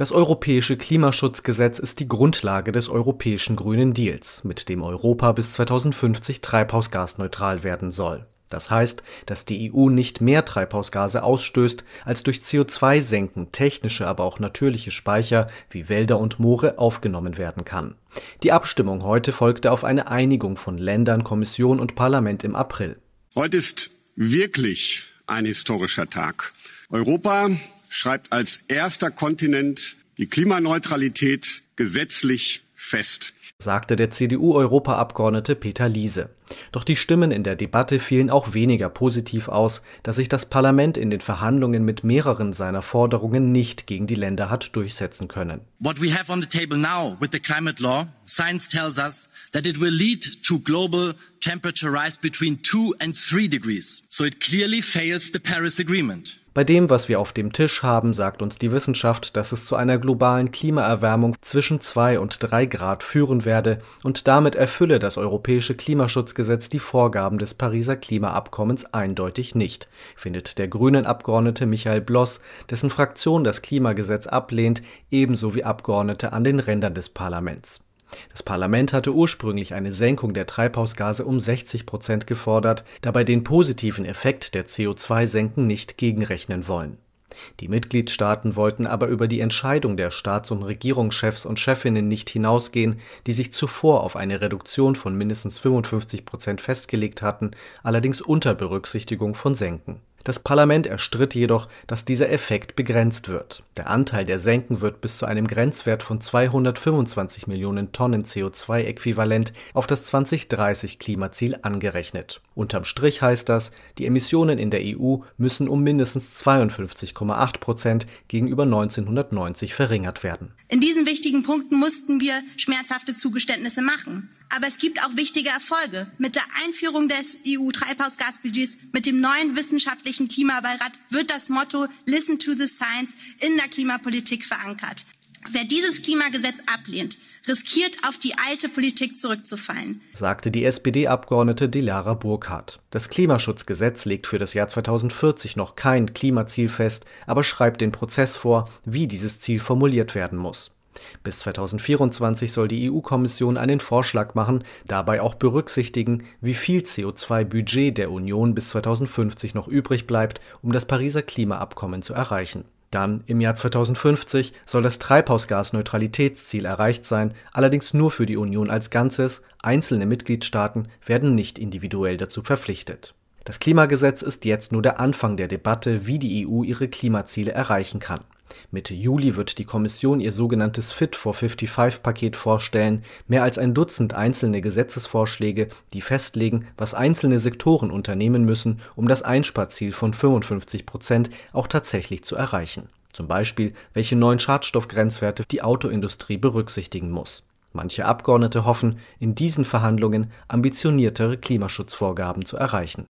Das europäische Klimaschutzgesetz ist die Grundlage des europäischen Grünen Deals, mit dem Europa bis 2050 treibhausgasneutral werden soll. Das heißt, dass die EU nicht mehr Treibhausgase ausstößt, als durch CO2-Senken technische, aber auch natürliche Speicher wie Wälder und Moore aufgenommen werden kann. Die Abstimmung heute folgte auf eine Einigung von Ländern, Kommission und Parlament im April. Heute ist wirklich ein historischer Tag. Europa schreibt als erster Kontinent die Klimaneutralität gesetzlich fest sagte der CDU-Europaabgeordnete Peter Liese. Doch die Stimmen in der Debatte fielen auch weniger positiv aus, dass sich das Parlament in den Verhandlungen mit mehreren seiner Forderungen nicht gegen die Länder hat durchsetzen können. What we have on the table now with the climate law, science tells us that it will lead to global temperature rise between 2 and 3 degrees. So it clearly fails the Paris Agreement. Bei dem, was wir auf dem Tisch haben, sagt uns die Wissenschaft, dass es zu einer globalen Klimaerwärmung zwischen 2 und 3 Grad führen werde und damit erfülle das europäische Klimaschutzgesetz die Vorgaben des Pariser Klimaabkommens eindeutig nicht, findet der grünen Abgeordnete Michael Bloss, dessen Fraktion das Klimagesetz ablehnt, ebenso wie Abgeordnete an den Rändern des Parlaments. Das Parlament hatte ursprünglich eine Senkung der Treibhausgase um 60 Prozent gefordert, dabei den positiven Effekt der CO2-Senken nicht gegenrechnen wollen. Die Mitgliedstaaten wollten aber über die Entscheidung der Staats- und Regierungschefs und Chefinnen nicht hinausgehen, die sich zuvor auf eine Reduktion von mindestens 55 Prozent festgelegt hatten, allerdings unter Berücksichtigung von Senken das Parlament erstritt jedoch, dass dieser Effekt begrenzt wird. Der Anteil der Senken wird bis zu einem Grenzwert von 225 Millionen Tonnen CO2-Äquivalent auf das 2030-Klimaziel angerechnet. Unterm Strich heißt das, die Emissionen in der EU müssen um mindestens 52,8 Prozent gegenüber 1990 verringert werden. In diesen wichtigen Punkten mussten wir schmerzhafte Zugeständnisse machen. Aber es gibt auch wichtige Erfolge. Mit der Einführung des EU-Treibhausgasbudgets, mit dem neuen wissenschaftlichen Klimabeirat wird das Motto Listen to the Science in der Klimapolitik verankert. Wer dieses Klimagesetz ablehnt, riskiert auf die alte Politik zurückzufallen, sagte die SPD-Abgeordnete Dilara Burkhardt. Das Klimaschutzgesetz legt für das Jahr 2040 noch kein Klimaziel fest, aber schreibt den Prozess vor, wie dieses Ziel formuliert werden muss. Bis 2024 soll die EU-Kommission einen Vorschlag machen, dabei auch berücksichtigen, wie viel CO2-Budget der Union bis 2050 noch übrig bleibt, um das Pariser Klimaabkommen zu erreichen. Dann, im Jahr 2050, soll das Treibhausgasneutralitätsziel erreicht sein, allerdings nur für die Union als Ganzes, einzelne Mitgliedstaaten werden nicht individuell dazu verpflichtet. Das Klimagesetz ist jetzt nur der Anfang der Debatte, wie die EU ihre Klimaziele erreichen kann. Mitte Juli wird die Kommission ihr sogenanntes Fit for 55-Paket vorstellen, mehr als ein Dutzend einzelne Gesetzesvorschläge, die festlegen, was einzelne Sektoren unternehmen müssen, um das Einsparziel von 55 Prozent auch tatsächlich zu erreichen. Zum Beispiel, welche neuen Schadstoffgrenzwerte die Autoindustrie berücksichtigen muss. Manche Abgeordnete hoffen, in diesen Verhandlungen ambitioniertere Klimaschutzvorgaben zu erreichen